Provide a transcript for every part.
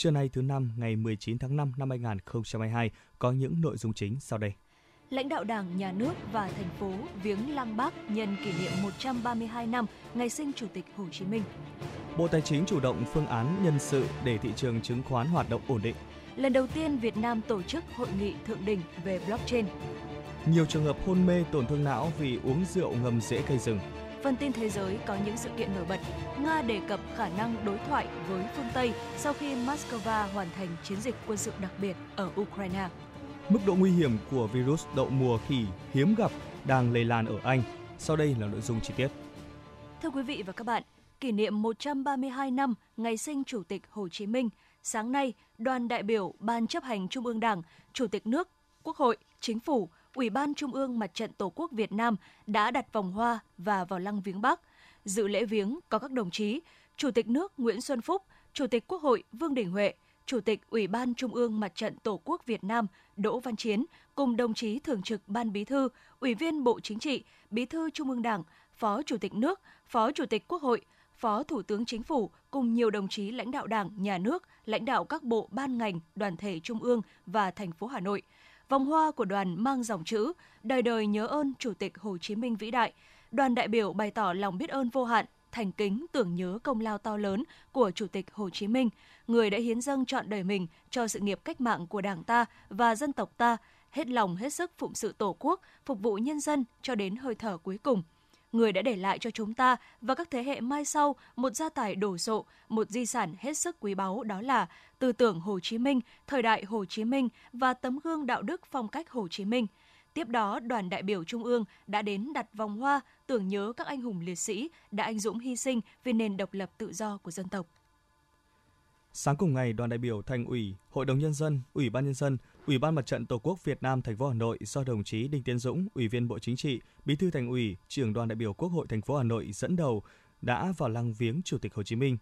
Trưa nay thứ năm ngày 19 tháng 5 năm 2022 có những nội dung chính sau đây. Lãnh đạo Đảng, Nhà nước và thành phố viếng Lăng Bác nhân kỷ niệm 132 năm ngày sinh Chủ tịch Hồ Chí Minh. Bộ Tài chính chủ động phương án nhân sự để thị trường chứng khoán hoạt động ổn định. Lần đầu tiên Việt Nam tổ chức hội nghị thượng đỉnh về blockchain. Nhiều trường hợp hôn mê tổn thương não vì uống rượu ngâm rễ cây rừng. Phần tin thế giới có những sự kiện nổi bật. Nga đề cập khả năng đối thoại với phương Tây sau khi Moscow hoàn thành chiến dịch quân sự đặc biệt ở Ukraine. Mức độ nguy hiểm của virus đậu mùa khỉ hiếm gặp đang lây lan ở Anh. Sau đây là nội dung chi tiết. Thưa quý vị và các bạn, kỷ niệm 132 năm ngày sinh Chủ tịch Hồ Chí Minh, sáng nay, đoàn đại biểu Ban chấp hành Trung ương Đảng, Chủ tịch nước, Quốc hội, Chính phủ, Ủy ban Trung ương Mặt trận Tổ quốc Việt Nam đã đặt vòng hoa và vào lăng viếng Bắc. Dự lễ viếng có các đồng chí Chủ tịch nước Nguyễn Xuân Phúc, Chủ tịch Quốc hội Vương Đình Huệ, Chủ tịch Ủy ban Trung ương Mặt trận Tổ quốc Việt Nam Đỗ Văn Chiến cùng đồng chí Thường trực Ban Bí thư, Ủy viên Bộ Chính trị, Bí thư Trung ương Đảng, Phó Chủ tịch nước, Phó Chủ tịch Quốc hội, Phó Thủ tướng Chính phủ cùng nhiều đồng chí lãnh đạo Đảng, Nhà nước, lãnh đạo các bộ ban ngành, đoàn thể Trung ương và thành phố Hà Nội – Vòng hoa của đoàn mang dòng chữ Đời đời nhớ ơn Chủ tịch Hồ Chí Minh vĩ đại. Đoàn đại biểu bày tỏ lòng biết ơn vô hạn, thành kính tưởng nhớ công lao to lớn của Chủ tịch Hồ Chí Minh, người đã hiến dâng trọn đời mình cho sự nghiệp cách mạng của Đảng ta và dân tộc ta, hết lòng hết sức phụng sự Tổ quốc, phục vụ nhân dân cho đến hơi thở cuối cùng – người đã để lại cho chúng ta và các thế hệ mai sau một gia tài đổ sộ, một di sản hết sức quý báu đó là tư tưởng Hồ Chí Minh, thời đại Hồ Chí Minh và tấm gương đạo đức phong cách Hồ Chí Minh. Tiếp đó, đoàn đại biểu Trung ương đã đến đặt vòng hoa tưởng nhớ các anh hùng liệt sĩ đã anh dũng hy sinh vì nền độc lập tự do của dân tộc. Sáng cùng ngày, đoàn đại biểu Thành ủy, Hội đồng nhân dân, Ủy ban nhân dân, Ủy ban Mặt trận Tổ quốc Việt Nam thành phố Hà Nội do đồng chí Đinh Tiến Dũng, Ủy viên Bộ Chính trị, Bí thư Thành ủy, trưởng đoàn đại biểu Quốc hội thành phố Hà Nội dẫn đầu đã vào lăng viếng Chủ tịch Hồ Chí Minh.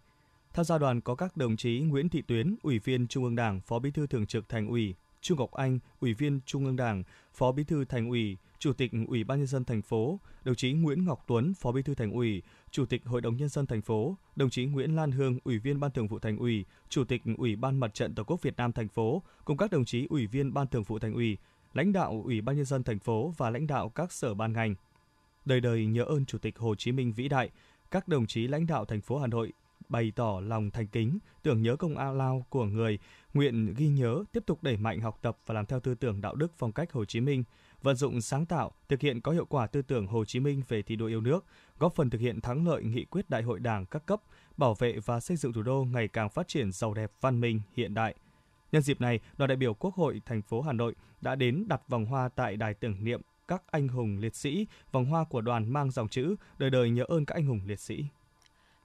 Tham gia đoàn có các đồng chí Nguyễn Thị Tuyến, Ủy viên Trung ương Đảng, Phó Bí thư Thường trực Thành ủy, Trung Ngọc Anh, Ủy viên Trung ương Đảng, Phó Bí thư Thành ủy, Chủ tịch Ủy ban nhân dân thành phố, đồng chí Nguyễn Ngọc Tuấn, Phó Bí thư Thành ủy, Chủ tịch Hội đồng nhân dân thành phố, đồng chí Nguyễn Lan Hương, Ủy viên Ban Thường vụ Thành ủy, Chủ tịch Ủy ban Mặt trận Tổ quốc Việt Nam thành phố cùng các đồng chí Ủy viên Ban Thường vụ Thành ủy, lãnh đạo Ủy ban nhân dân thành phố và lãnh đạo các sở ban ngành. Đời đời nhớ ơn Chủ tịch Hồ Chí Minh vĩ đại, các đồng chí lãnh đạo thành phố Hà Nội bày tỏ lòng thành kính, tưởng nhớ công ao lao của người, nguyện ghi nhớ, tiếp tục đẩy mạnh học tập và làm theo tư tưởng đạo đức phong cách Hồ Chí Minh, vận dụng sáng tạo, thực hiện có hiệu quả tư tưởng Hồ Chí Minh về thi đua yêu nước, góp phần thực hiện thắng lợi nghị quyết Đại hội Đảng các cấp, bảo vệ và xây dựng thủ đô ngày càng phát triển giàu đẹp, văn minh, hiện đại. Nhân dịp này, đoàn đại biểu Quốc hội thành phố Hà Nội đã đến đặt vòng hoa tại đài tưởng niệm các anh hùng liệt sĩ, vòng hoa của đoàn mang dòng chữ đời đời nhớ ơn các anh hùng liệt sĩ.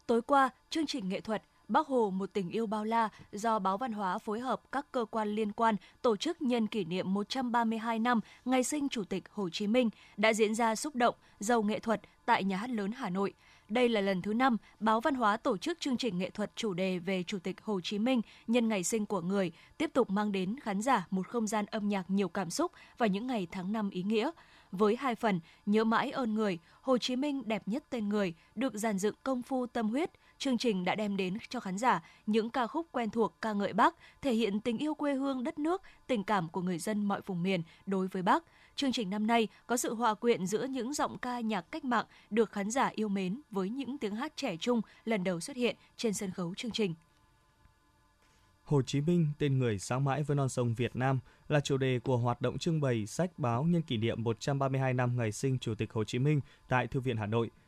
Tối qua, chương trình nghệ thuật Bác Hồ một tình yêu bao la do Báo Văn hóa phối hợp các cơ quan liên quan tổ chức nhân kỷ niệm 132 năm ngày sinh Chủ tịch Hồ Chí Minh đã diễn ra xúc động, giàu nghệ thuật tại Nhà hát lớn Hà Nội. Đây là lần thứ năm Báo Văn hóa tổ chức chương trình nghệ thuật chủ đề về Chủ tịch Hồ Chí Minh nhân ngày sinh của người, tiếp tục mang đến khán giả một không gian âm nhạc nhiều cảm xúc vào những ngày tháng năm ý nghĩa. Với hai phần Nhớ mãi ơn người, Hồ Chí Minh đẹp nhất tên người được giàn dựng công phu tâm huyết – chương trình đã đem đến cho khán giả những ca khúc quen thuộc ca ngợi Bác, thể hiện tình yêu quê hương đất nước, tình cảm của người dân mọi vùng miền đối với Bác. Chương trình năm nay có sự hòa quyện giữa những giọng ca nhạc cách mạng được khán giả yêu mến với những tiếng hát trẻ trung lần đầu xuất hiện trên sân khấu chương trình. Hồ Chí Minh, tên người sáng mãi với non sông Việt Nam là chủ đề của hoạt động trưng bày sách báo nhân kỷ niệm 132 năm ngày sinh Chủ tịch Hồ Chí Minh tại Thư viện Hà Nội –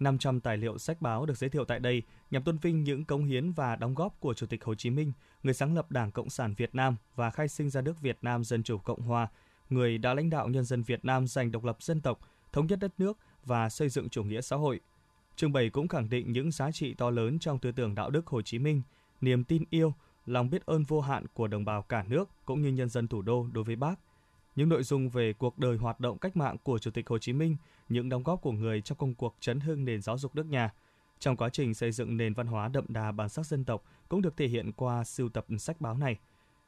500 tài liệu sách báo được giới thiệu tại đây nhằm tôn vinh những cống hiến và đóng góp của Chủ tịch Hồ Chí Minh, người sáng lập Đảng Cộng sản Việt Nam và khai sinh ra nước Việt Nam Dân Chủ Cộng Hòa, người đã lãnh đạo nhân dân Việt Nam giành độc lập dân tộc, thống nhất đất nước và xây dựng chủ nghĩa xã hội. Trưng bày cũng khẳng định những giá trị to lớn trong tư tưởng đạo đức Hồ Chí Minh, niềm tin yêu, lòng biết ơn vô hạn của đồng bào cả nước cũng như nhân dân thủ đô đối với Bác. những nội dung về cuộc đời hoạt động cách mạng của Chủ tịch Hồ Chí Minh, những đóng góp của người trong công cuộc chấn hưng nền giáo dục nước nhà. Trong quá trình xây dựng nền văn hóa đậm đà bản sắc dân tộc cũng được thể hiện qua sưu tập sách báo này.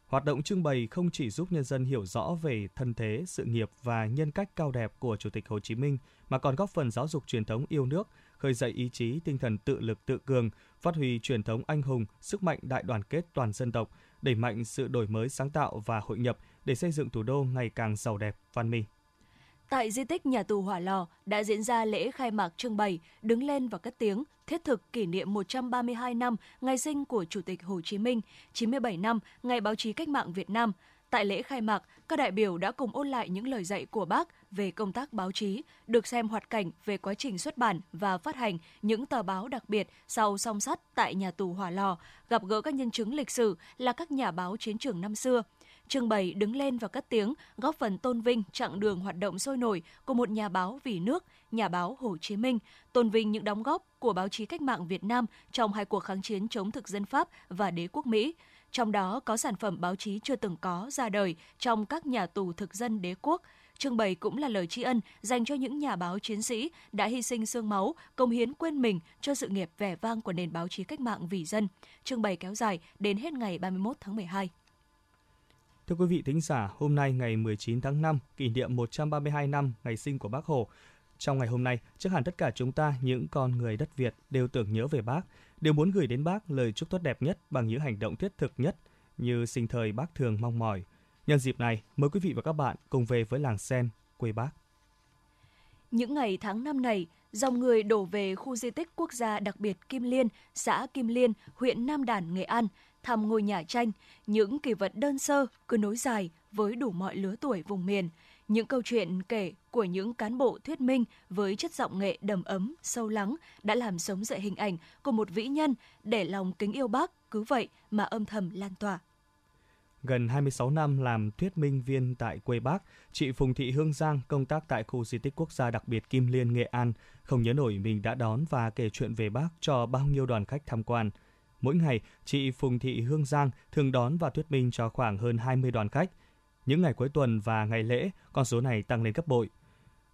Hoạt động trưng bày không chỉ giúp nhân dân hiểu rõ về thân thế, sự nghiệp và nhân cách cao đẹp của Chủ tịch Hồ Chí Minh mà còn góp phần giáo dục truyền thống yêu nước, khơi dậy ý chí tinh thần tự lực tự cường, phát huy truyền thống anh hùng, sức mạnh đại đoàn kết toàn dân tộc, đẩy mạnh sự đổi mới sáng tạo và hội nhập để xây dựng thủ đô ngày càng giàu đẹp, văn minh. Tại di tích nhà tù Hỏa Lò đã diễn ra lễ khai mạc trưng bày Đứng lên và cất tiếng, thiết thực kỷ niệm 132 năm ngày sinh của Chủ tịch Hồ Chí Minh, 97 năm ngày báo chí cách mạng Việt Nam. Tại lễ khai mạc, các đại biểu đã cùng ôn lại những lời dạy của bác về công tác báo chí, được xem hoạt cảnh về quá trình xuất bản và phát hành những tờ báo đặc biệt sau song sắt tại nhà tù Hỏa Lò, gặp gỡ các nhân chứng lịch sử là các nhà báo chiến trường năm xưa – trưng bày đứng lên và cất tiếng, góp phần tôn vinh chặng đường hoạt động sôi nổi của một nhà báo vì nước, nhà báo Hồ Chí Minh, tôn vinh những đóng góp của báo chí cách mạng Việt Nam trong hai cuộc kháng chiến chống thực dân Pháp và đế quốc Mỹ. Trong đó có sản phẩm báo chí chưa từng có ra đời trong các nhà tù thực dân đế quốc, trưng bày cũng là lời tri ân dành cho những nhà báo chiến sĩ đã hy sinh xương máu, công hiến quên mình cho sự nghiệp vẻ vang của nền báo chí cách mạng vì dân. Trưng bày kéo dài đến hết ngày 31 tháng 12. Thưa quý vị thính giả, hôm nay ngày 19 tháng 5, kỷ niệm 132 năm ngày sinh của Bác Hồ. Trong ngày hôm nay, chắc hẳn tất cả chúng ta, những con người đất Việt đều tưởng nhớ về Bác, đều muốn gửi đến Bác lời chúc tốt đẹp nhất bằng những hành động thiết thực nhất như sinh thời Bác thường mong mỏi. Nhân dịp này, mời quý vị và các bạn cùng về với làng Sen, quê Bác. Những ngày tháng năm này, dòng người đổ về khu di tích quốc gia đặc biệt Kim Liên, xã Kim Liên, huyện Nam Đàn, Nghệ An – thăm ngôi nhà tranh, những kỷ vật đơn sơ cứ nối dài với đủ mọi lứa tuổi vùng miền, những câu chuyện kể của những cán bộ thuyết minh với chất giọng nghệ đầm ấm, sâu lắng đã làm sống dậy hình ảnh của một vĩ nhân để lòng kính yêu bác cứ vậy mà âm thầm lan tỏa. Gần 26 năm làm thuyết minh viên tại quê Bác, chị Phùng Thị Hương Giang công tác tại khu di tích quốc gia đặc biệt Kim Liên, Nghệ An, không nhớ nổi mình đã đón và kể chuyện về Bác cho bao nhiêu đoàn khách tham quan – Mỗi ngày, chị Phùng Thị Hương Giang thường đón và thuyết minh cho khoảng hơn 20 đoàn khách. Những ngày cuối tuần và ngày lễ, con số này tăng lên gấp bội.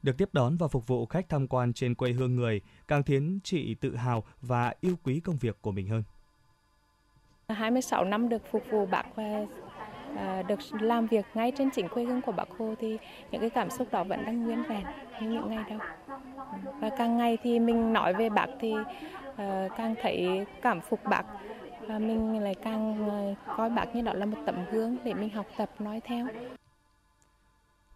Được tiếp đón và phục vụ khách tham quan trên quê hương người càng khiến chị tự hào và yêu quý công việc của mình hơn. 26 năm được phục vụ bác và được làm việc ngay trên chính quê hương của bác Hồ thì những cái cảm xúc đó vẫn đang nguyên vẹn như những ngày đầu. Và càng ngày thì mình nói về bác thì à, càng thấy cảm phục bác và mình lại càng ờ, coi bác như đó là một tấm gương để mình học tập nói theo.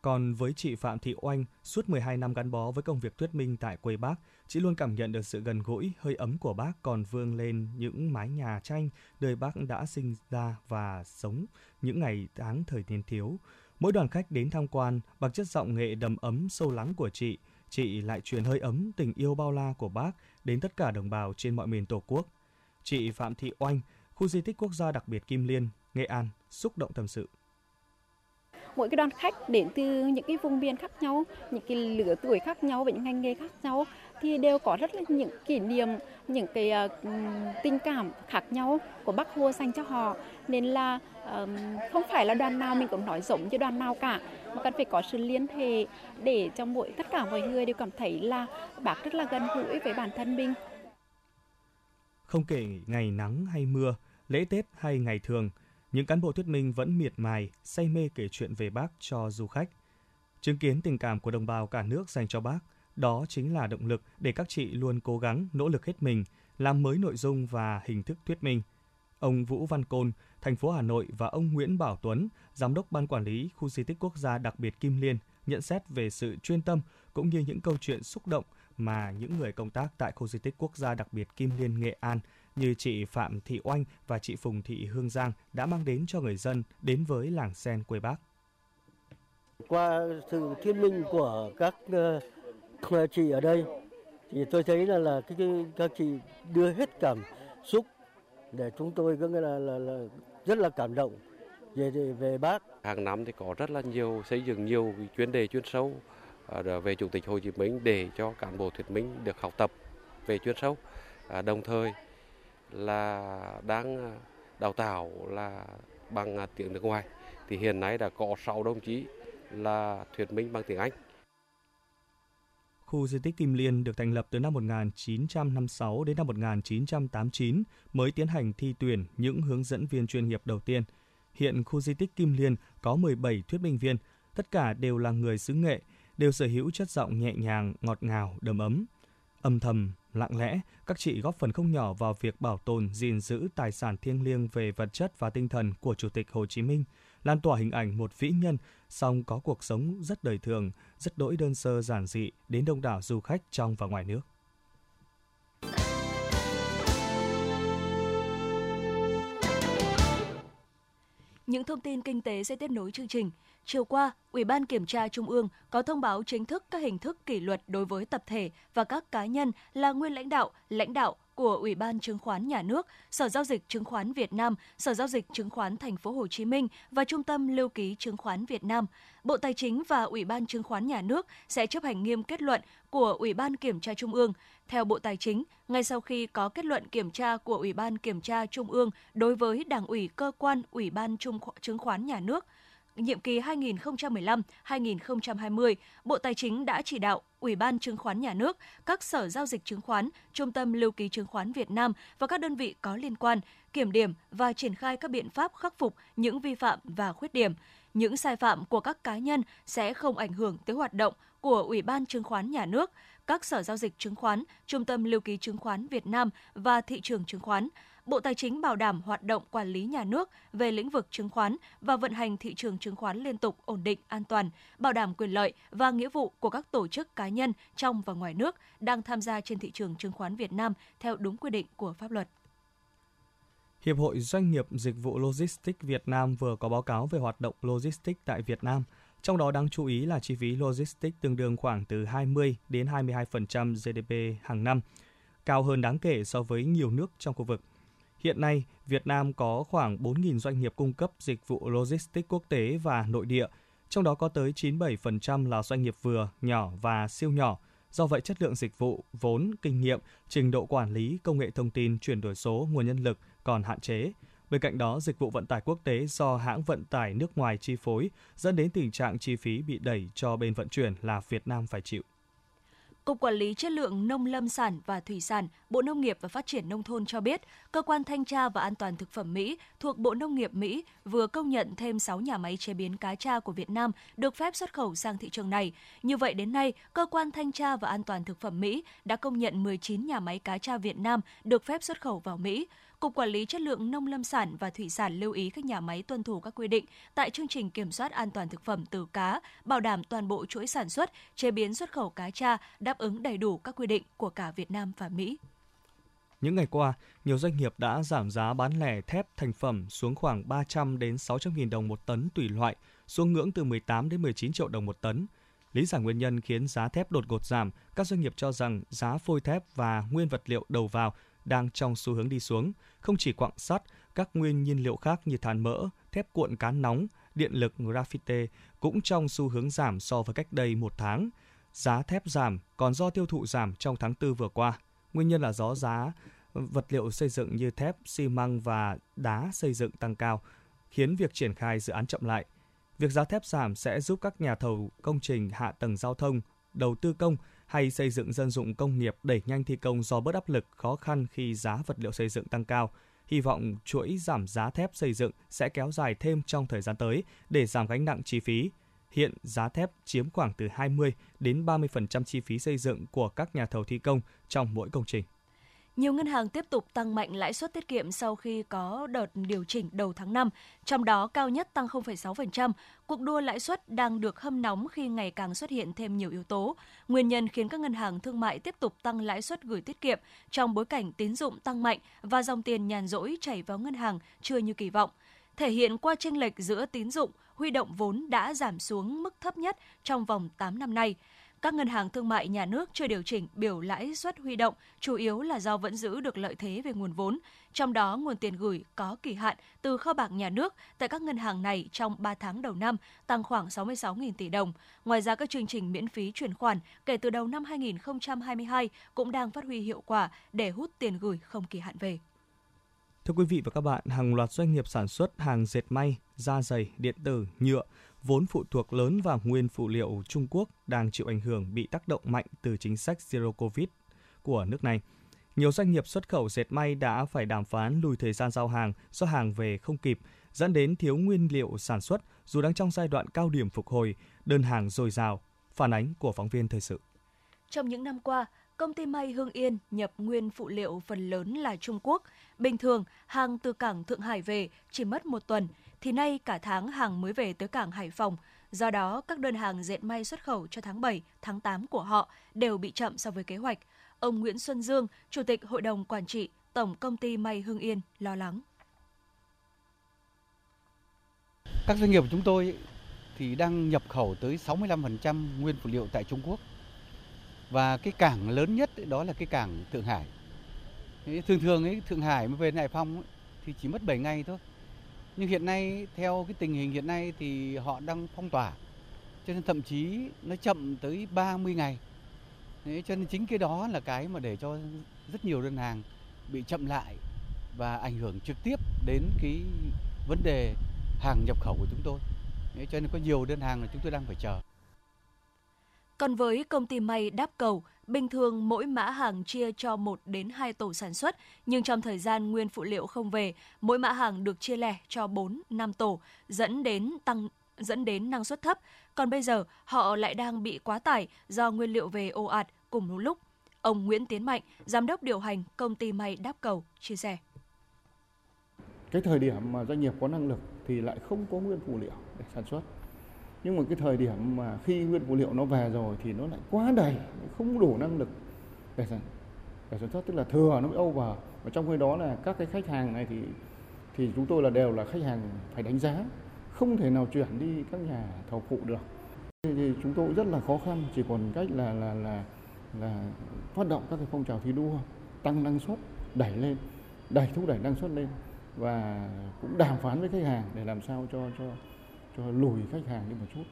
Còn với chị Phạm Thị Oanh, suốt 12 năm gắn bó với công việc thuyết minh tại quê bác, chị luôn cảm nhận được sự gần gũi, hơi ấm của bác còn vương lên những mái nhà tranh nơi bác đã sinh ra và sống những ngày tháng thời niên thiếu. Mỗi đoàn khách đến tham quan, bằng chất giọng nghệ đầm ấm sâu lắng của chị, chị lại truyền hơi ấm tình yêu bao la của bác đến tất cả đồng bào trên mọi miền Tổ quốc. Chị Phạm Thị Oanh, khu di tích quốc gia đặc biệt Kim Liên, Nghệ An, xúc động tâm sự. Mỗi cái đoàn khách đến từ những cái vùng miền khác nhau, những cái lứa tuổi khác nhau và những ngành nghề khác nhau thì đều có rất là những kỷ niệm, những cái uh, tình cảm khác nhau của Bác Hồ dành cho họ. Nên là uh, không phải là đoàn nào mình cũng nói giống như đoàn nào cả mà cần phải có sự liên hệ để cho mỗi tất cả mọi người đều cảm thấy là bác rất là gần gũi với bản thân mình. Không kể ngày nắng hay mưa, lễ Tết hay ngày thường, những cán bộ thuyết minh vẫn miệt mài, say mê kể chuyện về bác cho du khách. Chứng kiến tình cảm của đồng bào cả nước dành cho bác, đó chính là động lực để các chị luôn cố gắng, nỗ lực hết mình, làm mới nội dung và hình thức thuyết minh. Ông Vũ Văn Côn, thành phố Hà Nội và ông Nguyễn Bảo Tuấn, giám đốc ban quản lý khu di tích quốc gia đặc biệt Kim Liên nhận xét về sự chuyên tâm cũng như những câu chuyện xúc động mà những người công tác tại khu di tích quốc gia đặc biệt Kim Liên Nghệ An như chị Phạm Thị Oanh và chị Phùng Thị Hương Giang đã mang đến cho người dân đến với làng sen quê Bác. Qua sự thuyết minh của các uh, chị ở đây thì tôi thấy là là cái, cái các chị đưa hết cảm xúc để chúng tôi có nghĩa là, là, là rất là cảm động về về bác. Hàng năm thì có rất là nhiều xây dựng nhiều chuyên đề chuyên sâu Ờ, về Chủ tịch Hồ Chí Minh để cho cán bộ thuyết minh được học tập về chuyên sâu. Ờ, đồng thời là đang ờ, đào tạo là bằng tiếng nước ngoài thì hiện nay đã có 6 đồng chí là thuyết minh bằng tiếng Anh. Khu di tích Kim Liên được thành lập từ năm 1956 đến năm 1989 mới tiến hành thi tuyển những hướng dẫn viên chuyên nghiệp đầu tiên. Hiện khu di tích Kim Liên có 17 thuyết minh viên, tất cả đều là người xứ nghệ, đều sở hữu chất giọng nhẹ nhàng, ngọt ngào, đầm ấm. Âm thầm, lặng lẽ, các chị góp phần không nhỏ vào việc bảo tồn, gìn giữ tài sản thiêng liêng về vật chất và tinh thần của Chủ tịch Hồ Chí Minh, lan tỏa hình ảnh một vĩ nhân, song có cuộc sống rất đời thường, rất đỗi đơn sơ giản dị đến đông đảo du khách trong và ngoài nước. Những thông tin kinh tế sẽ tiếp nối chương trình. Chiều qua, Ủy ban Kiểm tra Trung ương có thông báo chính thức các hình thức kỷ luật đối với tập thể và các cá nhân là nguyên lãnh đạo, lãnh đạo của Ủy ban Chứng khoán Nhà nước, Sở giao dịch chứng khoán Việt Nam, Sở giao dịch chứng khoán Thành phố Hồ Chí Minh và Trung tâm Lưu ký Chứng khoán Việt Nam. Bộ Tài chính và Ủy ban Chứng khoán Nhà nước sẽ chấp hành nghiêm kết luận của Ủy ban Kiểm tra Trung ương. Theo Bộ Tài chính, ngay sau khi có kết luận kiểm tra của Ủy ban Kiểm tra Trung ương đối với Đảng ủy cơ quan Ủy ban Trung Chứng khoán Nhà nước, nhiệm kỳ 2015-2020, Bộ Tài chính đã chỉ đạo Ủy ban Chứng khoán Nhà nước, các sở giao dịch chứng khoán, Trung tâm Lưu ký Chứng khoán Việt Nam và các đơn vị có liên quan kiểm điểm và triển khai các biện pháp khắc phục những vi phạm và khuyết điểm. Những sai phạm của các cá nhân sẽ không ảnh hưởng tới hoạt động của Ủy ban Chứng khoán Nhà nước, các sở giao dịch chứng khoán, Trung tâm Lưu ký Chứng khoán Việt Nam và thị trường chứng khoán – Bộ Tài chính bảo đảm hoạt động quản lý nhà nước về lĩnh vực chứng khoán và vận hành thị trường chứng khoán liên tục ổn định, an toàn, bảo đảm quyền lợi và nghĩa vụ của các tổ chức cá nhân trong và ngoài nước đang tham gia trên thị trường chứng khoán Việt Nam theo đúng quy định của pháp luật. Hiệp hội Doanh nghiệp Dịch vụ Logistics Việt Nam vừa có báo cáo về hoạt động logistics tại Việt Nam. Trong đó đáng chú ý là chi phí logistics tương đương khoảng từ 20 đến 22% GDP hàng năm, cao hơn đáng kể so với nhiều nước trong khu vực. Hiện nay, Việt Nam có khoảng 4.000 doanh nghiệp cung cấp dịch vụ logistics quốc tế và nội địa, trong đó có tới 97% là doanh nghiệp vừa, nhỏ và siêu nhỏ. Do vậy, chất lượng dịch vụ, vốn, kinh nghiệm, trình độ quản lý, công nghệ thông tin, chuyển đổi số, nguồn nhân lực còn hạn chế. Bên cạnh đó, dịch vụ vận tải quốc tế do hãng vận tải nước ngoài chi phối dẫn đến tình trạng chi phí bị đẩy cho bên vận chuyển là Việt Nam phải chịu. Cục Quản lý Chất lượng Nông lâm sản và Thủy sản, Bộ Nông nghiệp và Phát triển Nông thôn cho biết, Cơ quan Thanh tra và An toàn Thực phẩm Mỹ thuộc Bộ Nông nghiệp Mỹ vừa công nhận thêm 6 nhà máy chế biến cá tra của Việt Nam được phép xuất khẩu sang thị trường này. Như vậy đến nay, Cơ quan Thanh tra và An toàn Thực phẩm Mỹ đã công nhận 19 nhà máy cá tra Việt Nam được phép xuất khẩu vào Mỹ. Cục Quản lý Chất lượng Nông lâm sản và Thủy sản lưu ý các nhà máy tuân thủ các quy định tại chương trình kiểm soát an toàn thực phẩm từ cá, bảo đảm toàn bộ chuỗi sản xuất, chế biến xuất khẩu cá tra đáp ứng đầy đủ các quy định của cả Việt Nam và Mỹ. Những ngày qua, nhiều doanh nghiệp đã giảm giá bán lẻ thép thành phẩm xuống khoảng 300 đến 600 000 đồng một tấn tùy loại, xuống ngưỡng từ 18 đến 19 triệu đồng một tấn. Lý giải nguyên nhân khiến giá thép đột ngột giảm, các doanh nghiệp cho rằng giá phôi thép và nguyên vật liệu đầu vào đang trong xu hướng đi xuống. Không chỉ quặng sắt, các nguyên nhiên liệu khác như than mỡ, thép cuộn cán nóng, điện lực graphite cũng trong xu hướng giảm so với cách đây một tháng. Giá thép giảm còn do tiêu thụ giảm trong tháng 4 vừa qua. Nguyên nhân là do giá vật liệu xây dựng như thép, xi măng và đá xây dựng tăng cao, khiến việc triển khai dự án chậm lại. Việc giá thép giảm sẽ giúp các nhà thầu công trình hạ tầng giao thông, đầu tư công hay xây dựng dân dụng công nghiệp đẩy nhanh thi công do bớt áp lực, khó khăn khi giá vật liệu xây dựng tăng cao. Hy vọng chuỗi giảm giá thép xây dựng sẽ kéo dài thêm trong thời gian tới để giảm gánh nặng chi phí. Hiện giá thép chiếm khoảng từ 20 đến 30% chi phí xây dựng của các nhà thầu thi công trong mỗi công trình. Nhiều ngân hàng tiếp tục tăng mạnh lãi suất tiết kiệm sau khi có đợt điều chỉnh đầu tháng 5, trong đó cao nhất tăng 0,6%. Cuộc đua lãi suất đang được hâm nóng khi ngày càng xuất hiện thêm nhiều yếu tố. Nguyên nhân khiến các ngân hàng thương mại tiếp tục tăng lãi suất gửi tiết kiệm trong bối cảnh tín dụng tăng mạnh và dòng tiền nhàn rỗi chảy vào ngân hàng chưa như kỳ vọng. Thể hiện qua chênh lệch giữa tín dụng, huy động vốn đã giảm xuống mức thấp nhất trong vòng 8 năm nay – các ngân hàng thương mại nhà nước chưa điều chỉnh biểu lãi suất huy động, chủ yếu là do vẫn giữ được lợi thế về nguồn vốn. Trong đó, nguồn tiền gửi có kỳ hạn từ kho bạc nhà nước tại các ngân hàng này trong 3 tháng đầu năm tăng khoảng 66.000 tỷ đồng. Ngoài ra, các chương trình miễn phí chuyển khoản kể từ đầu năm 2022 cũng đang phát huy hiệu quả để hút tiền gửi không kỳ hạn về. Thưa quý vị và các bạn, hàng loạt doanh nghiệp sản xuất hàng dệt may, da giày, điện tử, nhựa vốn phụ thuộc lớn vào nguyên phụ liệu Trung Quốc đang chịu ảnh hưởng bị tác động mạnh từ chính sách Zero Covid của nước này. Nhiều doanh nghiệp xuất khẩu dệt may đã phải đàm phán lùi thời gian giao hàng do hàng về không kịp, dẫn đến thiếu nguyên liệu sản xuất dù đang trong giai đoạn cao điểm phục hồi, đơn hàng dồi dào. Phản ánh của phóng viên thời sự. Trong những năm qua, công ty may Hương Yên nhập nguyên phụ liệu phần lớn là Trung Quốc. Bình thường, hàng từ cảng Thượng Hải về chỉ mất một tuần, thì nay cả tháng hàng mới về tới cảng Hải Phòng. Do đó, các đơn hàng dệt may xuất khẩu cho tháng 7, tháng 8 của họ đều bị chậm so với kế hoạch. Ông Nguyễn Xuân Dương, Chủ tịch Hội đồng Quản trị Tổng Công ty May Hưng Yên lo lắng. Các doanh nghiệp của chúng tôi thì đang nhập khẩu tới 65% nguyên phụ liệu tại Trung Quốc. Và cái cảng lớn nhất đó là cái cảng Thượng Hải. Thường thường ấy, Thượng Hải mới về Hải Phòng ấy, thì chỉ mất 7 ngày thôi. Nhưng hiện nay, theo cái tình hình hiện nay thì họ đang phong tỏa. Cho nên thậm chí nó chậm tới 30 ngày. Thế cho nên chính cái đó là cái mà để cho rất nhiều đơn hàng bị chậm lại và ảnh hưởng trực tiếp đến cái vấn đề hàng nhập khẩu của chúng tôi. Thế cho nên có nhiều đơn hàng là chúng tôi đang phải chờ. Còn với công ty may đáp cầu, bình thường mỗi mã hàng chia cho 1 đến 2 tổ sản xuất, nhưng trong thời gian nguyên phụ liệu không về, mỗi mã hàng được chia lẻ cho 4, 5 tổ, dẫn đến tăng dẫn đến năng suất thấp. Còn bây giờ, họ lại đang bị quá tải do nguyên liệu về ồ ạt cùng một lúc. Ông Nguyễn Tiến Mạnh, giám đốc điều hành công ty may đáp cầu, chia sẻ. Cái thời điểm mà doanh nghiệp có năng lực thì lại không có nguyên phụ liệu để sản xuất nhưng mà cái thời điểm mà khi nguyên phụ liệu nó về rồi thì nó lại quá đầy không đủ năng lực để sản, để sản xuất. Tức là thừa nó mới over và trong khi đó là các cái khách hàng này thì thì chúng tôi là đều là khách hàng phải đánh giá. Không thể nào chuyển đi các nhà thầu phụ được. Thì chúng tôi rất là khó khăn. Chỉ còn cách là là là là phát động các cái phong trào thi đua tăng năng suất đẩy lên đẩy thúc đẩy năng suất lên. Và cũng đàm phán với khách hàng để làm sao cho cho cho lùi khách hàng đi một chút.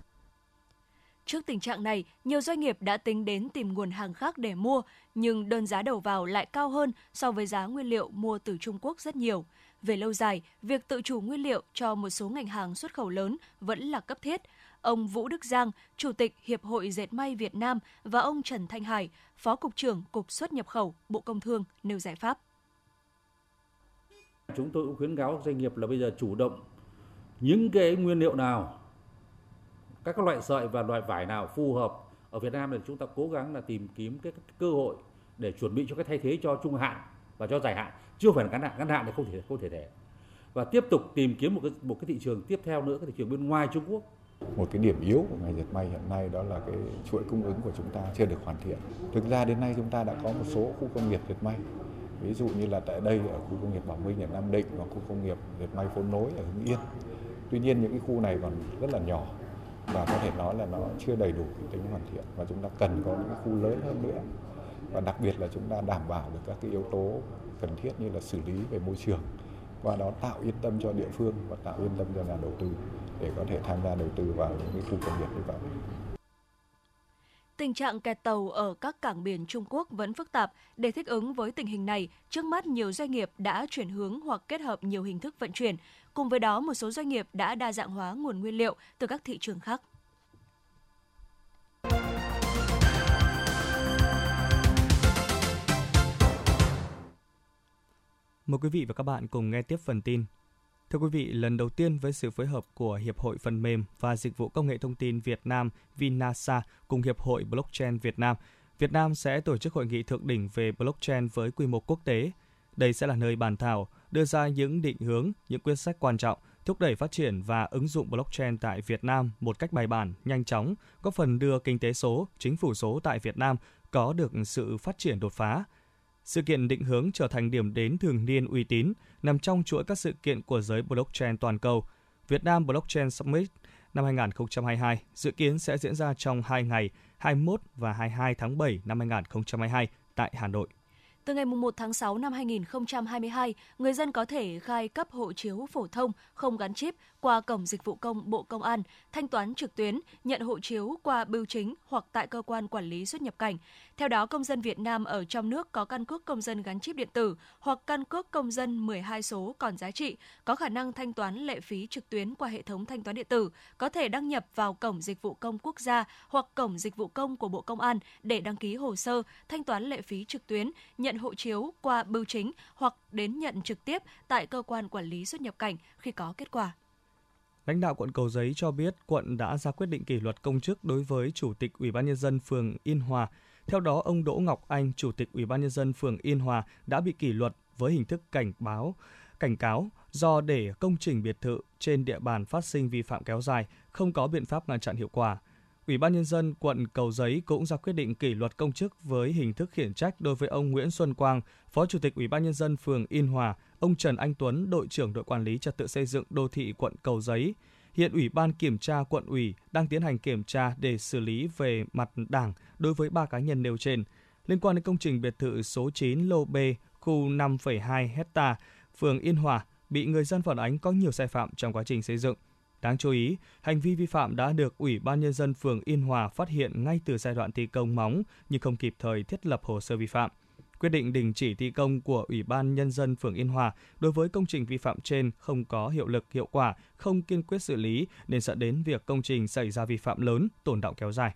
Trước tình trạng này, nhiều doanh nghiệp đã tính đến tìm nguồn hàng khác để mua, nhưng đơn giá đầu vào lại cao hơn so với giá nguyên liệu mua từ Trung Quốc rất nhiều. Về lâu dài, việc tự chủ nguyên liệu cho một số ngành hàng xuất khẩu lớn vẫn là cấp thiết. Ông Vũ Đức Giang, Chủ tịch Hiệp hội Dệt may Việt Nam và ông Trần Thanh Hải, Phó Cục trưởng Cục xuất nhập khẩu, Bộ Công Thương nêu giải pháp. Chúng tôi cũng khuyến cáo doanh nghiệp là bây giờ chủ động những cái nguyên liệu nào, các loại sợi và loại vải nào phù hợp ở Việt Nam thì chúng ta cố gắng là tìm kiếm cái cơ hội để chuẩn bị cho cái thay thế cho trung hạn và cho dài hạn chưa phải là ngắn hạn ngắn hạn thì không thể không thể thể và tiếp tục tìm kiếm một cái một cái thị trường tiếp theo nữa, cái thị trường bên ngoài Trung Quốc một cái điểm yếu của ngành dệt may hiện nay đó là cái chuỗi cung ứng của chúng ta chưa được hoàn thiện. Thực ra đến nay chúng ta đã có một số khu công nghiệp dệt may. Ví dụ như là tại đây ở khu công nghiệp Bảo Minh ở Nam Định và khu công nghiệp dệt may phố nối ở Hưng Yên tuy nhiên những cái khu này còn rất là nhỏ và có thể nói là nó chưa đầy đủ tính hoàn thiện và chúng ta cần có những cái khu lớn hơn nữa và đặc biệt là chúng ta đảm bảo được các cái yếu tố cần thiết như là xử lý về môi trường, qua đó tạo yên tâm cho địa phương và tạo yên tâm cho nhà đầu tư để có thể tham gia đầu tư vào những cái khu công nghiệp như vậy. Tình trạng kẹt tàu ở các cảng biển Trung Quốc vẫn phức tạp. Để thích ứng với tình hình này, trước mắt nhiều doanh nghiệp đã chuyển hướng hoặc kết hợp nhiều hình thức vận chuyển. Cùng với đó, một số doanh nghiệp đã đa dạng hóa nguồn nguyên liệu từ các thị trường khác. Mời quý vị và các bạn cùng nghe tiếp phần tin Thưa quý vị, lần đầu tiên với sự phối hợp của Hiệp hội Phần mềm và Dịch vụ Công nghệ Thông tin Việt Nam Vinasa cùng Hiệp hội Blockchain Việt Nam, Việt Nam sẽ tổ chức hội nghị thượng đỉnh về blockchain với quy mô quốc tế. Đây sẽ là nơi bàn thảo, đưa ra những định hướng, những quyết sách quan trọng, thúc đẩy phát triển và ứng dụng blockchain tại Việt Nam một cách bài bản, nhanh chóng, góp phần đưa kinh tế số, chính phủ số tại Việt Nam có được sự phát triển đột phá, sự kiện định hướng trở thành điểm đến thường niên uy tín, nằm trong chuỗi các sự kiện của giới blockchain toàn cầu. Việt Nam Blockchain Summit năm 2022 dự kiến sẽ diễn ra trong 2 ngày 21 và 22 tháng 7 năm 2022 tại Hà Nội. Từ ngày 1 tháng 6 năm 2022, người dân có thể khai cấp hộ chiếu phổ thông không gắn chip qua Cổng Dịch vụ Công Bộ Công an, thanh toán trực tuyến, nhận hộ chiếu qua bưu chính hoặc tại cơ quan quản lý xuất nhập cảnh. Theo đó, công dân Việt Nam ở trong nước có căn cước công dân gắn chip điện tử hoặc căn cước công dân 12 số còn giá trị, có khả năng thanh toán lệ phí trực tuyến qua hệ thống thanh toán điện tử, có thể đăng nhập vào Cổng Dịch vụ Công Quốc gia hoặc Cổng Dịch vụ Công của Bộ Công an để đăng ký hồ sơ, thanh toán lệ phí trực tuyến, nhận hộ chiếu qua bưu chính hoặc đến nhận trực tiếp tại cơ quan quản lý xuất nhập cảnh khi có kết quả. Lãnh đạo quận Cầu Giấy cho biết quận đã ra quyết định kỷ luật công chức đối với Chủ tịch Ủy ban nhân dân phường Yên Hòa. Theo đó, ông Đỗ Ngọc Anh, Chủ tịch Ủy ban nhân dân phường Yên Hòa đã bị kỷ luật với hình thức cảnh báo, cảnh cáo do để công trình biệt thự trên địa bàn phát sinh vi phạm kéo dài, không có biện pháp ngăn chặn hiệu quả. Ủy ban nhân dân quận Cầu Giấy cũng ra quyết định kỷ luật công chức với hình thức khiển trách đối với ông Nguyễn Xuân Quang, Phó Chủ tịch Ủy ban nhân dân phường Yên Hòa, ông Trần Anh Tuấn, đội trưởng đội quản lý trật tự xây dựng đô thị quận Cầu Giấy. Hiện Ủy ban kiểm tra quận ủy đang tiến hành kiểm tra để xử lý về mặt đảng đối với ba cá nhân nêu trên. Liên quan đến công trình biệt thự số 9 lô B, khu 5,2 hecta, phường Yên Hòa bị người dân phản ánh có nhiều sai phạm trong quá trình xây dựng. Đáng chú ý, hành vi vi phạm đã được Ủy ban Nhân dân phường Yên Hòa phát hiện ngay từ giai đoạn thi công móng nhưng không kịp thời thiết lập hồ sơ vi phạm. Quyết định đình chỉ thi công của Ủy ban Nhân dân phường Yên Hòa đối với công trình vi phạm trên không có hiệu lực hiệu quả, không kiên quyết xử lý nên dẫn đến việc công trình xảy ra vi phạm lớn, tồn động kéo dài.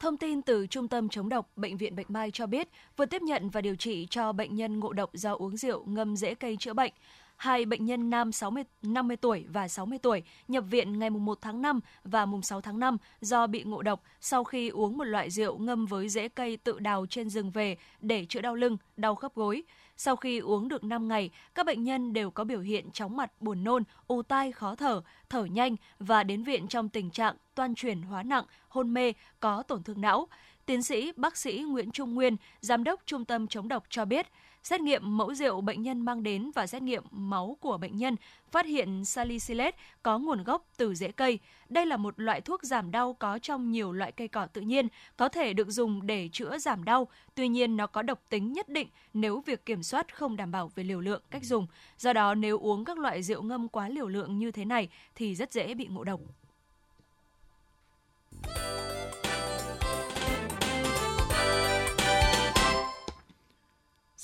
Thông tin từ Trung tâm chống độc Bệnh viện Bạch Mai cho biết vừa tiếp nhận và điều trị cho bệnh nhân ngộ độc do uống rượu ngâm rễ cây chữa bệnh hai bệnh nhân nam 60, 50 tuổi và 60 tuổi nhập viện ngày 1 tháng 5 và mùng 6 tháng 5 do bị ngộ độc sau khi uống một loại rượu ngâm với rễ cây tự đào trên rừng về để chữa đau lưng, đau khớp gối. Sau khi uống được 5 ngày, các bệnh nhân đều có biểu hiện chóng mặt, buồn nôn, ù tai, khó thở, thở nhanh và đến viện trong tình trạng toan chuyển hóa nặng, hôn mê, có tổn thương não. Tiến sĩ bác sĩ Nguyễn Trung Nguyên, giám đốc Trung tâm chống độc cho biết, Xét nghiệm mẫu rượu bệnh nhân mang đến và xét nghiệm máu của bệnh nhân phát hiện salicylate có nguồn gốc từ rễ cây. Đây là một loại thuốc giảm đau có trong nhiều loại cây cỏ tự nhiên, có thể được dùng để chữa giảm đau. Tuy nhiên, nó có độc tính nhất định nếu việc kiểm soát không đảm bảo về liều lượng, cách dùng. Do đó, nếu uống các loại rượu ngâm quá liều lượng như thế này thì rất dễ bị ngộ độc.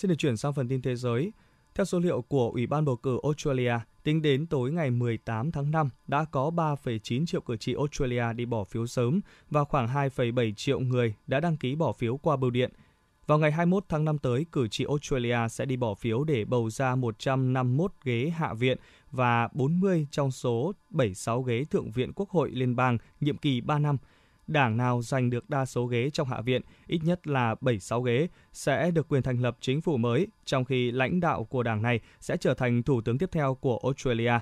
Xin được chuyển sang phần tin thế giới. Theo số liệu của Ủy ban bầu cử Australia, tính đến tối ngày 18 tháng 5, đã có 3,9 triệu cử tri Australia đi bỏ phiếu sớm và khoảng 2,7 triệu người đã đăng ký bỏ phiếu qua bưu điện. Vào ngày 21 tháng 5 tới, cử tri Australia sẽ đi bỏ phiếu để bầu ra 151 ghế Hạ viện và 40 trong số 76 ghế Thượng viện Quốc hội Liên bang nhiệm kỳ 3 năm – đảng nào giành được đa số ghế trong Hạ viện, ít nhất là 76 ghế, sẽ được quyền thành lập chính phủ mới, trong khi lãnh đạo của đảng này sẽ trở thành thủ tướng tiếp theo của Australia.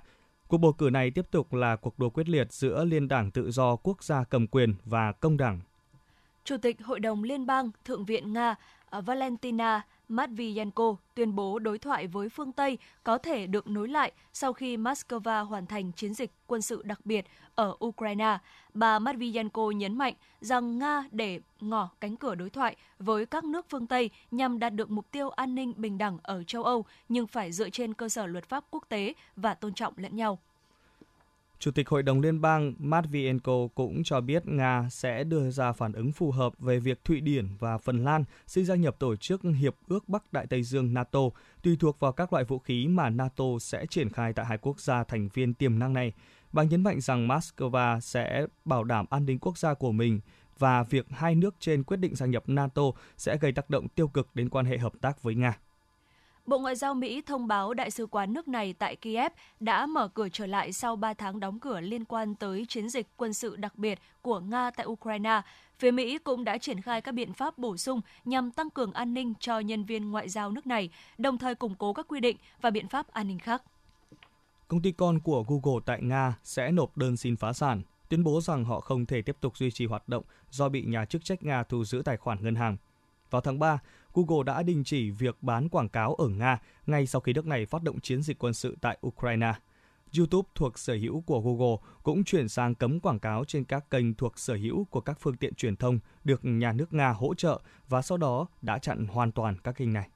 Cuộc bầu cử này tiếp tục là cuộc đua quyết liệt giữa Liên đảng Tự do Quốc gia cầm quyền và Công đảng. Chủ tịch Hội đồng Liên bang Thượng viện Nga Ờ, Valentina Matviyenko tuyên bố đối thoại với phương Tây có thể được nối lại sau khi Moscow hoàn thành chiến dịch quân sự đặc biệt ở Ukraine. Bà Matviyenko nhấn mạnh rằng Nga để ngỏ cánh cửa đối thoại với các nước phương Tây nhằm đạt được mục tiêu an ninh bình đẳng ở châu Âu, nhưng phải dựa trên cơ sở luật pháp quốc tế và tôn trọng lẫn nhau. Chủ tịch Hội đồng Liên bang Matvienko cũng cho biết Nga sẽ đưa ra phản ứng phù hợp về việc Thụy Điển và Phần Lan xin gia nhập tổ chức Hiệp ước Bắc Đại Tây Dương NATO, tùy thuộc vào các loại vũ khí mà NATO sẽ triển khai tại hai quốc gia thành viên tiềm năng này. Bà nhấn mạnh rằng Moscow sẽ bảo đảm an ninh quốc gia của mình và việc hai nước trên quyết định gia nhập NATO sẽ gây tác động tiêu cực đến quan hệ hợp tác với Nga. Bộ Ngoại giao Mỹ thông báo đại sứ quán nước này tại Kiev đã mở cửa trở lại sau 3 tháng đóng cửa liên quan tới chiến dịch quân sự đặc biệt của Nga tại Ukraine. Phía Mỹ cũng đã triển khai các biện pháp bổ sung nhằm tăng cường an ninh cho nhân viên ngoại giao nước này, đồng thời củng cố các quy định và biện pháp an ninh khác. Công ty con của Google tại Nga sẽ nộp đơn xin phá sản, tuyên bố rằng họ không thể tiếp tục duy trì hoạt động do bị nhà chức trách Nga thu giữ tài khoản ngân hàng. Vào tháng 3, Google đã đình chỉ việc bán quảng cáo ở Nga ngay sau khi nước này phát động chiến dịch quân sự tại Ukraine. YouTube thuộc sở hữu của Google cũng chuyển sang cấm quảng cáo trên các kênh thuộc sở hữu của các phương tiện truyền thông được nhà nước Nga hỗ trợ và sau đó đã chặn hoàn toàn các kênh này.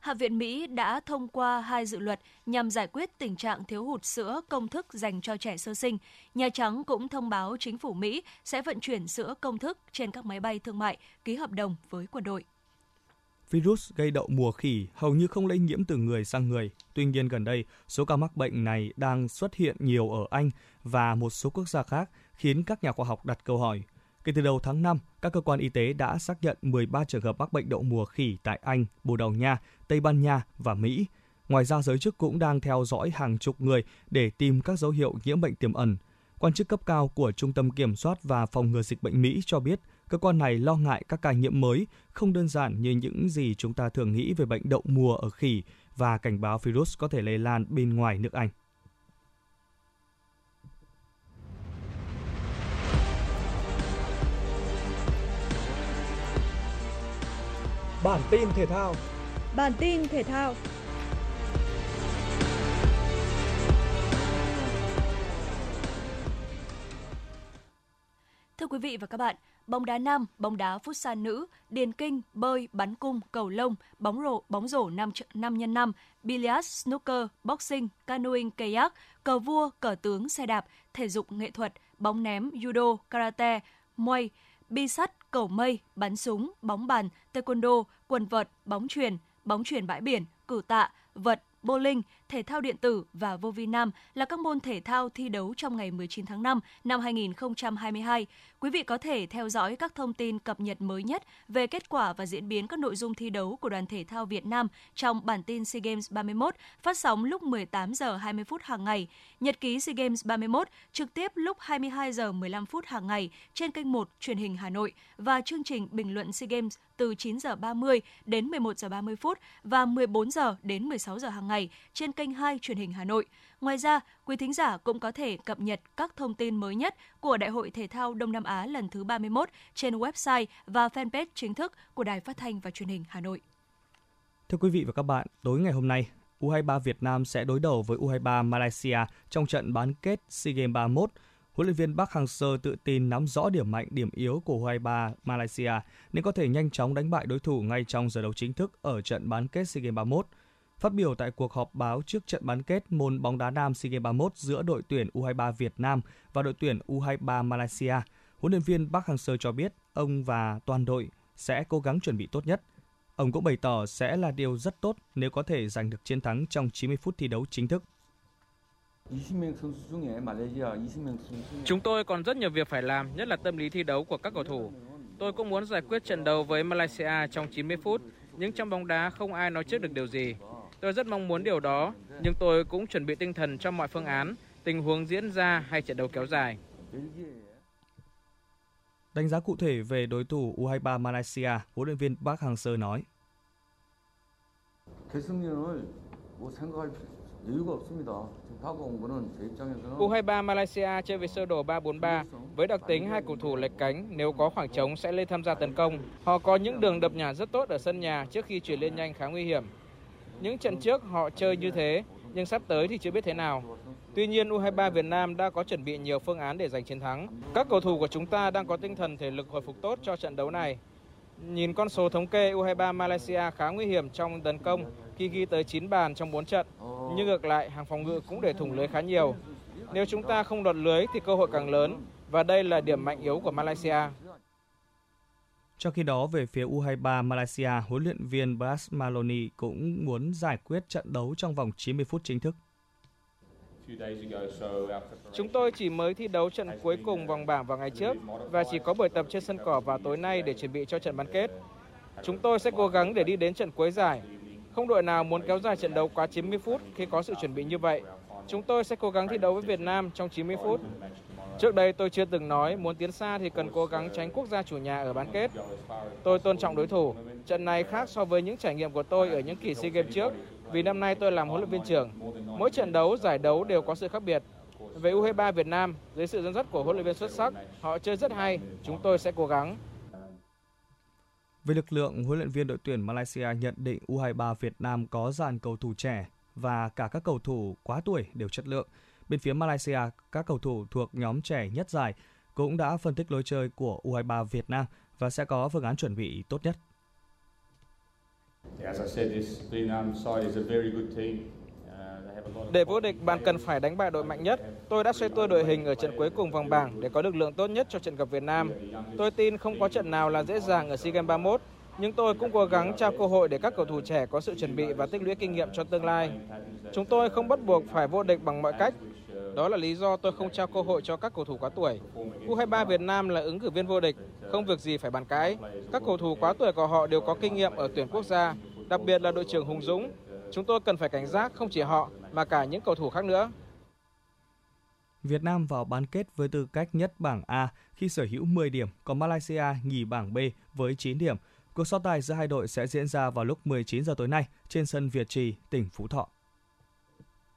Hạ viện Mỹ đã thông qua hai dự luật nhằm giải quyết tình trạng thiếu hụt sữa công thức dành cho trẻ sơ sinh. Nhà Trắng cũng thông báo chính phủ Mỹ sẽ vận chuyển sữa công thức trên các máy bay thương mại ký hợp đồng với quân đội. Virus gây đậu mùa khỉ hầu như không lây nhiễm từ người sang người. Tuy nhiên gần đây, số ca mắc bệnh này đang xuất hiện nhiều ở Anh và một số quốc gia khác, khiến các nhà khoa học đặt câu hỏi. Kể từ đầu tháng 5, các cơ quan y tế đã xác nhận 13 trường hợp mắc bệnh đậu mùa khỉ tại Anh, Bồ Đào Nha, Tây Ban Nha và Mỹ. Ngoài ra, giới chức cũng đang theo dõi hàng chục người để tìm các dấu hiệu nhiễm bệnh tiềm ẩn. Quan chức cấp cao của Trung tâm Kiểm soát và Phòng ngừa Dịch bệnh Mỹ cho biết cơ quan này lo ngại các ca nhiễm mới không đơn giản như những gì chúng ta thường nghĩ về bệnh đậu mùa ở khỉ và cảnh báo virus có thể lây lan bên ngoài nước Anh. Bản tin thể thao. Bản tin thể thao. Thưa quý vị và các bạn, bóng đá nam, bóng đá futsal nữ, điền kinh, bơi, bắn cung, cầu lông, bóng rổ, bóng rổ 5 5 x 5, billiard, snooker, boxing, canoeing, kayak, cờ vua, cờ tướng, xe đạp, thể dục nghệ thuật, bóng ném, judo, karate, muay, bi sắt, cầu mây, bắn súng, bóng bàn, taekwondo, quần vợt, bóng chuyền, bóng chuyền bãi biển, cử tạ, vật, bowling, thể thao điện tử và vô vi nam là các môn thể thao thi đấu trong ngày 19 tháng 5 năm 2022. Quý vị có thể theo dõi các thông tin cập nhật mới nhất về kết quả và diễn biến các nội dung thi đấu của đoàn thể thao Việt Nam trong bản tin SEA Games 31 phát sóng lúc 18 giờ 20 phút hàng ngày, nhật ký SEA Games 31 trực tiếp lúc 22 giờ 15 phút hàng ngày trên kênh 1 truyền hình Hà Nội và chương trình bình luận SEA Games từ 9 giờ 30 đến 11 giờ 30 phút và 14 giờ đến 16 giờ hàng ngày trên kênh 2 truyền hình Hà Nội. Ngoài ra, quý thính giả cũng có thể cập nhật các thông tin mới nhất của Đại hội Thể thao Đông Nam Á lần thứ 31 trên website và fanpage chính thức của Đài Phát thanh và Truyền hình Hà Nội. Thưa quý vị và các bạn, tối ngày hôm nay, U23 Việt Nam sẽ đối đầu với U23 Malaysia trong trận bán kết SEA Games 31. Huấn luyện viên Park Hang-seo tự tin nắm rõ điểm mạnh, điểm yếu của U23 Malaysia nên có thể nhanh chóng đánh bại đối thủ ngay trong giờ đấu chính thức ở trận bán kết SEA Games 31. Phát biểu tại cuộc họp báo trước trận bán kết môn bóng đá nam SEA Games 31 giữa đội tuyển U23 Việt Nam và đội tuyển U23 Malaysia, huấn luyện viên Park Hang-seo cho biết ông và toàn đội sẽ cố gắng chuẩn bị tốt nhất. Ông cũng bày tỏ sẽ là điều rất tốt nếu có thể giành được chiến thắng trong 90 phút thi đấu chính thức. Chúng tôi còn rất nhiều việc phải làm, nhất là tâm lý thi đấu của các cầu thủ. Tôi cũng muốn giải quyết trận đấu với Malaysia trong 90 phút, nhưng trong bóng đá không ai nói trước được điều gì. Tôi rất mong muốn điều đó, nhưng tôi cũng chuẩn bị tinh thần cho mọi phương án, tình huống diễn ra hay trận đấu kéo dài. Đánh giá cụ thể về đối thủ U23 Malaysia, huấn luyện viên Park Hang-seo nói. U23 Malaysia chơi với sơ đồ 3-4-3 với đặc tính hai cầu thủ lệch cánh nếu có khoảng trống sẽ lên tham gia tấn công. Họ có những đường đập nhả rất tốt ở sân nhà trước khi chuyển lên nhanh khá nguy hiểm. Những trận trước họ chơi như thế, nhưng sắp tới thì chưa biết thế nào. Tuy nhiên U23 Việt Nam đã có chuẩn bị nhiều phương án để giành chiến thắng. Các cầu thủ của chúng ta đang có tinh thần thể lực hồi phục tốt cho trận đấu này. Nhìn con số thống kê U23 Malaysia khá nguy hiểm trong tấn công khi ghi tới 9 bàn trong 4 trận. Nhưng ngược lại, hàng phòng ngự cũng để thủng lưới khá nhiều. Nếu chúng ta không đột lưới thì cơ hội càng lớn và đây là điểm mạnh yếu của Malaysia. Trong khi đó, về phía U23 Malaysia, huấn luyện viên Bas Maloney cũng muốn giải quyết trận đấu trong vòng 90 phút chính thức. Chúng tôi chỉ mới thi đấu trận cuối cùng vòng bảng vào ngày trước và chỉ có buổi tập trên sân cỏ vào tối nay để chuẩn bị cho trận bán kết. Chúng tôi sẽ cố gắng để đi đến trận cuối giải. Không đội nào muốn kéo dài trận đấu quá 90 phút khi có sự chuẩn bị như vậy. Chúng tôi sẽ cố gắng thi đấu với Việt Nam trong 90 phút. Trước đây tôi chưa từng nói muốn tiến xa thì cần cố gắng tránh quốc gia chủ nhà ở bán kết. Tôi tôn trọng đối thủ. Trận này khác so với những trải nghiệm của tôi ở những kỳ SEA Games trước vì năm nay tôi làm huấn luyện viên trưởng. Mỗi trận đấu, giải đấu đều có sự khác biệt. Về U23 Việt Nam, dưới sự dẫn dắt của huấn luyện viên xuất sắc, họ chơi rất hay, chúng tôi sẽ cố gắng. Về lực lượng, huấn luyện viên đội tuyển Malaysia nhận định U23 Việt Nam có dàn cầu thủ trẻ và cả các cầu thủ quá tuổi đều chất lượng. Bên phía Malaysia, các cầu thủ thuộc nhóm trẻ nhất giải cũng đã phân tích lối chơi của U23 Việt Nam và sẽ có phương án chuẩn bị tốt nhất. Để vô địch, bạn cần phải đánh bại đội mạnh nhất. Tôi đã xoay tua đội hình ở trận cuối cùng vòng bảng để có lực lượng tốt nhất cho trận gặp Việt Nam. Tôi tin không có trận nào là dễ dàng ở SEA Games 31, nhưng tôi cũng cố gắng trao cơ hội để các cầu thủ trẻ có sự chuẩn bị và tích lũy kinh nghiệm cho tương lai. Chúng tôi không bắt buộc phải vô địch bằng mọi cách. Đó là lý do tôi không trao cơ hội cho các cầu thủ quá tuổi. U23 Việt Nam là ứng cử viên vô địch, không việc gì phải bàn cãi. Các cầu thủ quá tuổi của họ đều có kinh nghiệm ở tuyển quốc gia, đặc biệt là đội trưởng Hùng Dũng. Chúng tôi cần phải cảnh giác không chỉ họ mà cả những cầu thủ khác nữa. Việt Nam vào bán kết với tư cách nhất bảng A khi sở hữu 10 điểm, còn Malaysia nhì bảng B với 9 điểm. Cuộc so tài giữa hai đội sẽ diễn ra vào lúc 19 giờ tối nay trên sân Việt Trì, tỉnh Phú Thọ.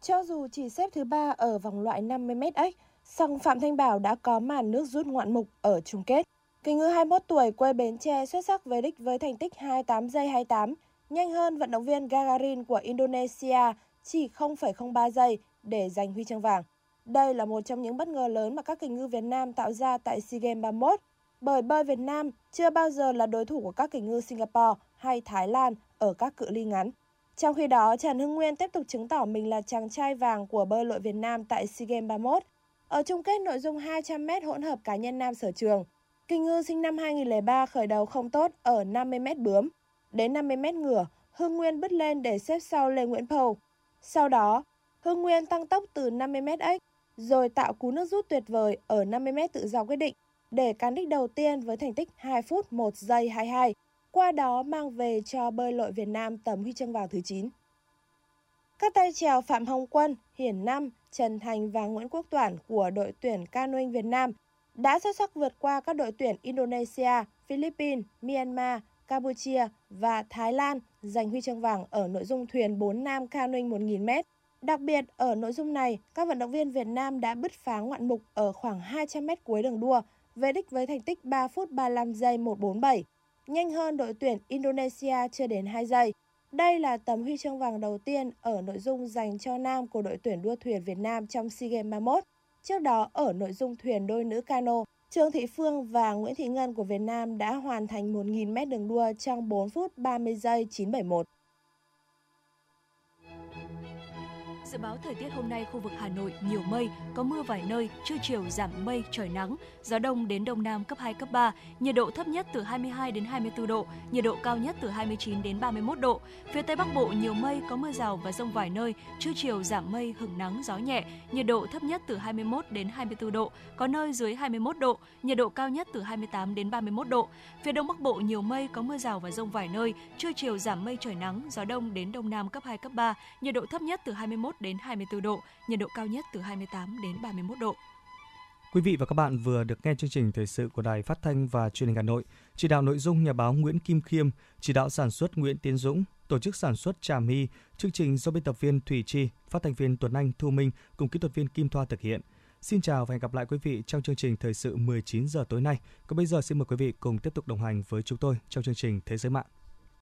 Cho dù chỉ xếp thứ ba ở vòng loại 50m X, song Phạm Thanh Bảo đã có màn nước rút ngoạn mục ở chung kết. Kỳ ngư 21 tuổi quê Bến Tre xuất sắc về đích với thành tích 28 giây 28, nhanh hơn vận động viên Gagarin của Indonesia chỉ 0,03 giây để giành huy chương vàng. Đây là một trong những bất ngờ lớn mà các kình ngư Việt Nam tạo ra tại SEA Games 31, bởi bơi Việt Nam chưa bao giờ là đối thủ của các kình ngư Singapore hay Thái Lan ở các cự ly ngắn. Trong khi đó, Trần Hưng Nguyên tiếp tục chứng tỏ mình là chàng trai vàng của bơi lội Việt Nam tại SEA Games 31. Ở chung kết nội dung 200m hỗn hợp cá nhân nam sở trường, kình ngư sinh năm 2003 khởi đầu không tốt ở 50m bướm. Đến 50m ngửa, Hưng Nguyên bứt lên để xếp sau Lê Nguyễn Pầu. Sau đó, Hưng Nguyên tăng tốc từ 50m x, rồi tạo cú nước rút tuyệt vời ở 50m tự do quyết định để cán đích đầu tiên với thành tích 2 phút 1 giây 22, qua đó mang về cho bơi lội Việt Nam tấm huy chương vàng thứ 9. Các tay trèo Phạm Hồng Quân, Hiển Năm, Trần Thành và Nguyễn Quốc Toản của đội tuyển canoeing Việt Nam đã xuất sắc vượt qua các đội tuyển Indonesia, Philippines, Myanmar, Campuchia và Thái Lan giành huy chương vàng ở nội dung thuyền 4 nam canoeing 1.000m. Đặc biệt, ở nội dung này, các vận động viên Việt Nam đã bứt phá ngoạn mục ở khoảng 200m cuối đường đua, về đích với thành tích 3 phút 35 giây 147, nhanh hơn đội tuyển Indonesia chưa đến 2 giây. Đây là tấm huy chương vàng đầu tiên ở nội dung dành cho nam của đội tuyển đua thuyền Việt Nam trong SEA Games 31. Trước đó, ở nội dung thuyền đôi nữ cano, Trương Thị Phương và Nguyễn Thị Ngân của Việt Nam đã hoàn thành 1.000 m đường đua trong 4 phút 30 giây 971. Dự báo thời tiết hôm nay khu vực Hà Nội nhiều mây, có mưa vài nơi, trưa chiều giảm mây, trời nắng, gió đông đến đông nam cấp 2 cấp 3, nhiệt độ thấp nhất từ 22 đến 24 độ, nhiệt độ cao nhất từ 29 đến 31 độ. Phía Tây Bắc Bộ nhiều mây, có mưa rào và rông vài nơi, trưa chiều giảm mây, hứng nắng, gió nhẹ, nhiệt độ thấp nhất từ 21 đến 24 độ, có nơi dưới 21 độ, nhiệt độ cao nhất từ 28 đến 31 độ. Phía Đông Bắc Bộ nhiều mây, có mưa rào và rông vài nơi, trưa chiều giảm mây trời nắng, gió đông đến đông nam cấp 2 cấp 3, nhiệt độ thấp nhất từ 21 đến 24 độ, nhiệt độ cao nhất từ 28 đến 31 độ. Quý vị và các bạn vừa được nghe chương trình thời sự của Đài Phát thanh và Truyền hình Hà Nội. Chỉ đạo nội dung nhà báo Nguyễn Kim Khiêm, chỉ đạo sản xuất Nguyễn Tiến Dũng, tổ chức sản xuất Trà My, chương trình do biên tập viên Thủy Chi, phát thanh viên Tuấn Anh, Thu Minh cùng kỹ thuật viên Kim Thoa thực hiện. Xin chào và hẹn gặp lại quý vị trong chương trình thời sự 19 giờ tối nay. Còn bây giờ xin mời quý vị cùng tiếp tục đồng hành với chúng tôi trong chương trình Thế giới mạng.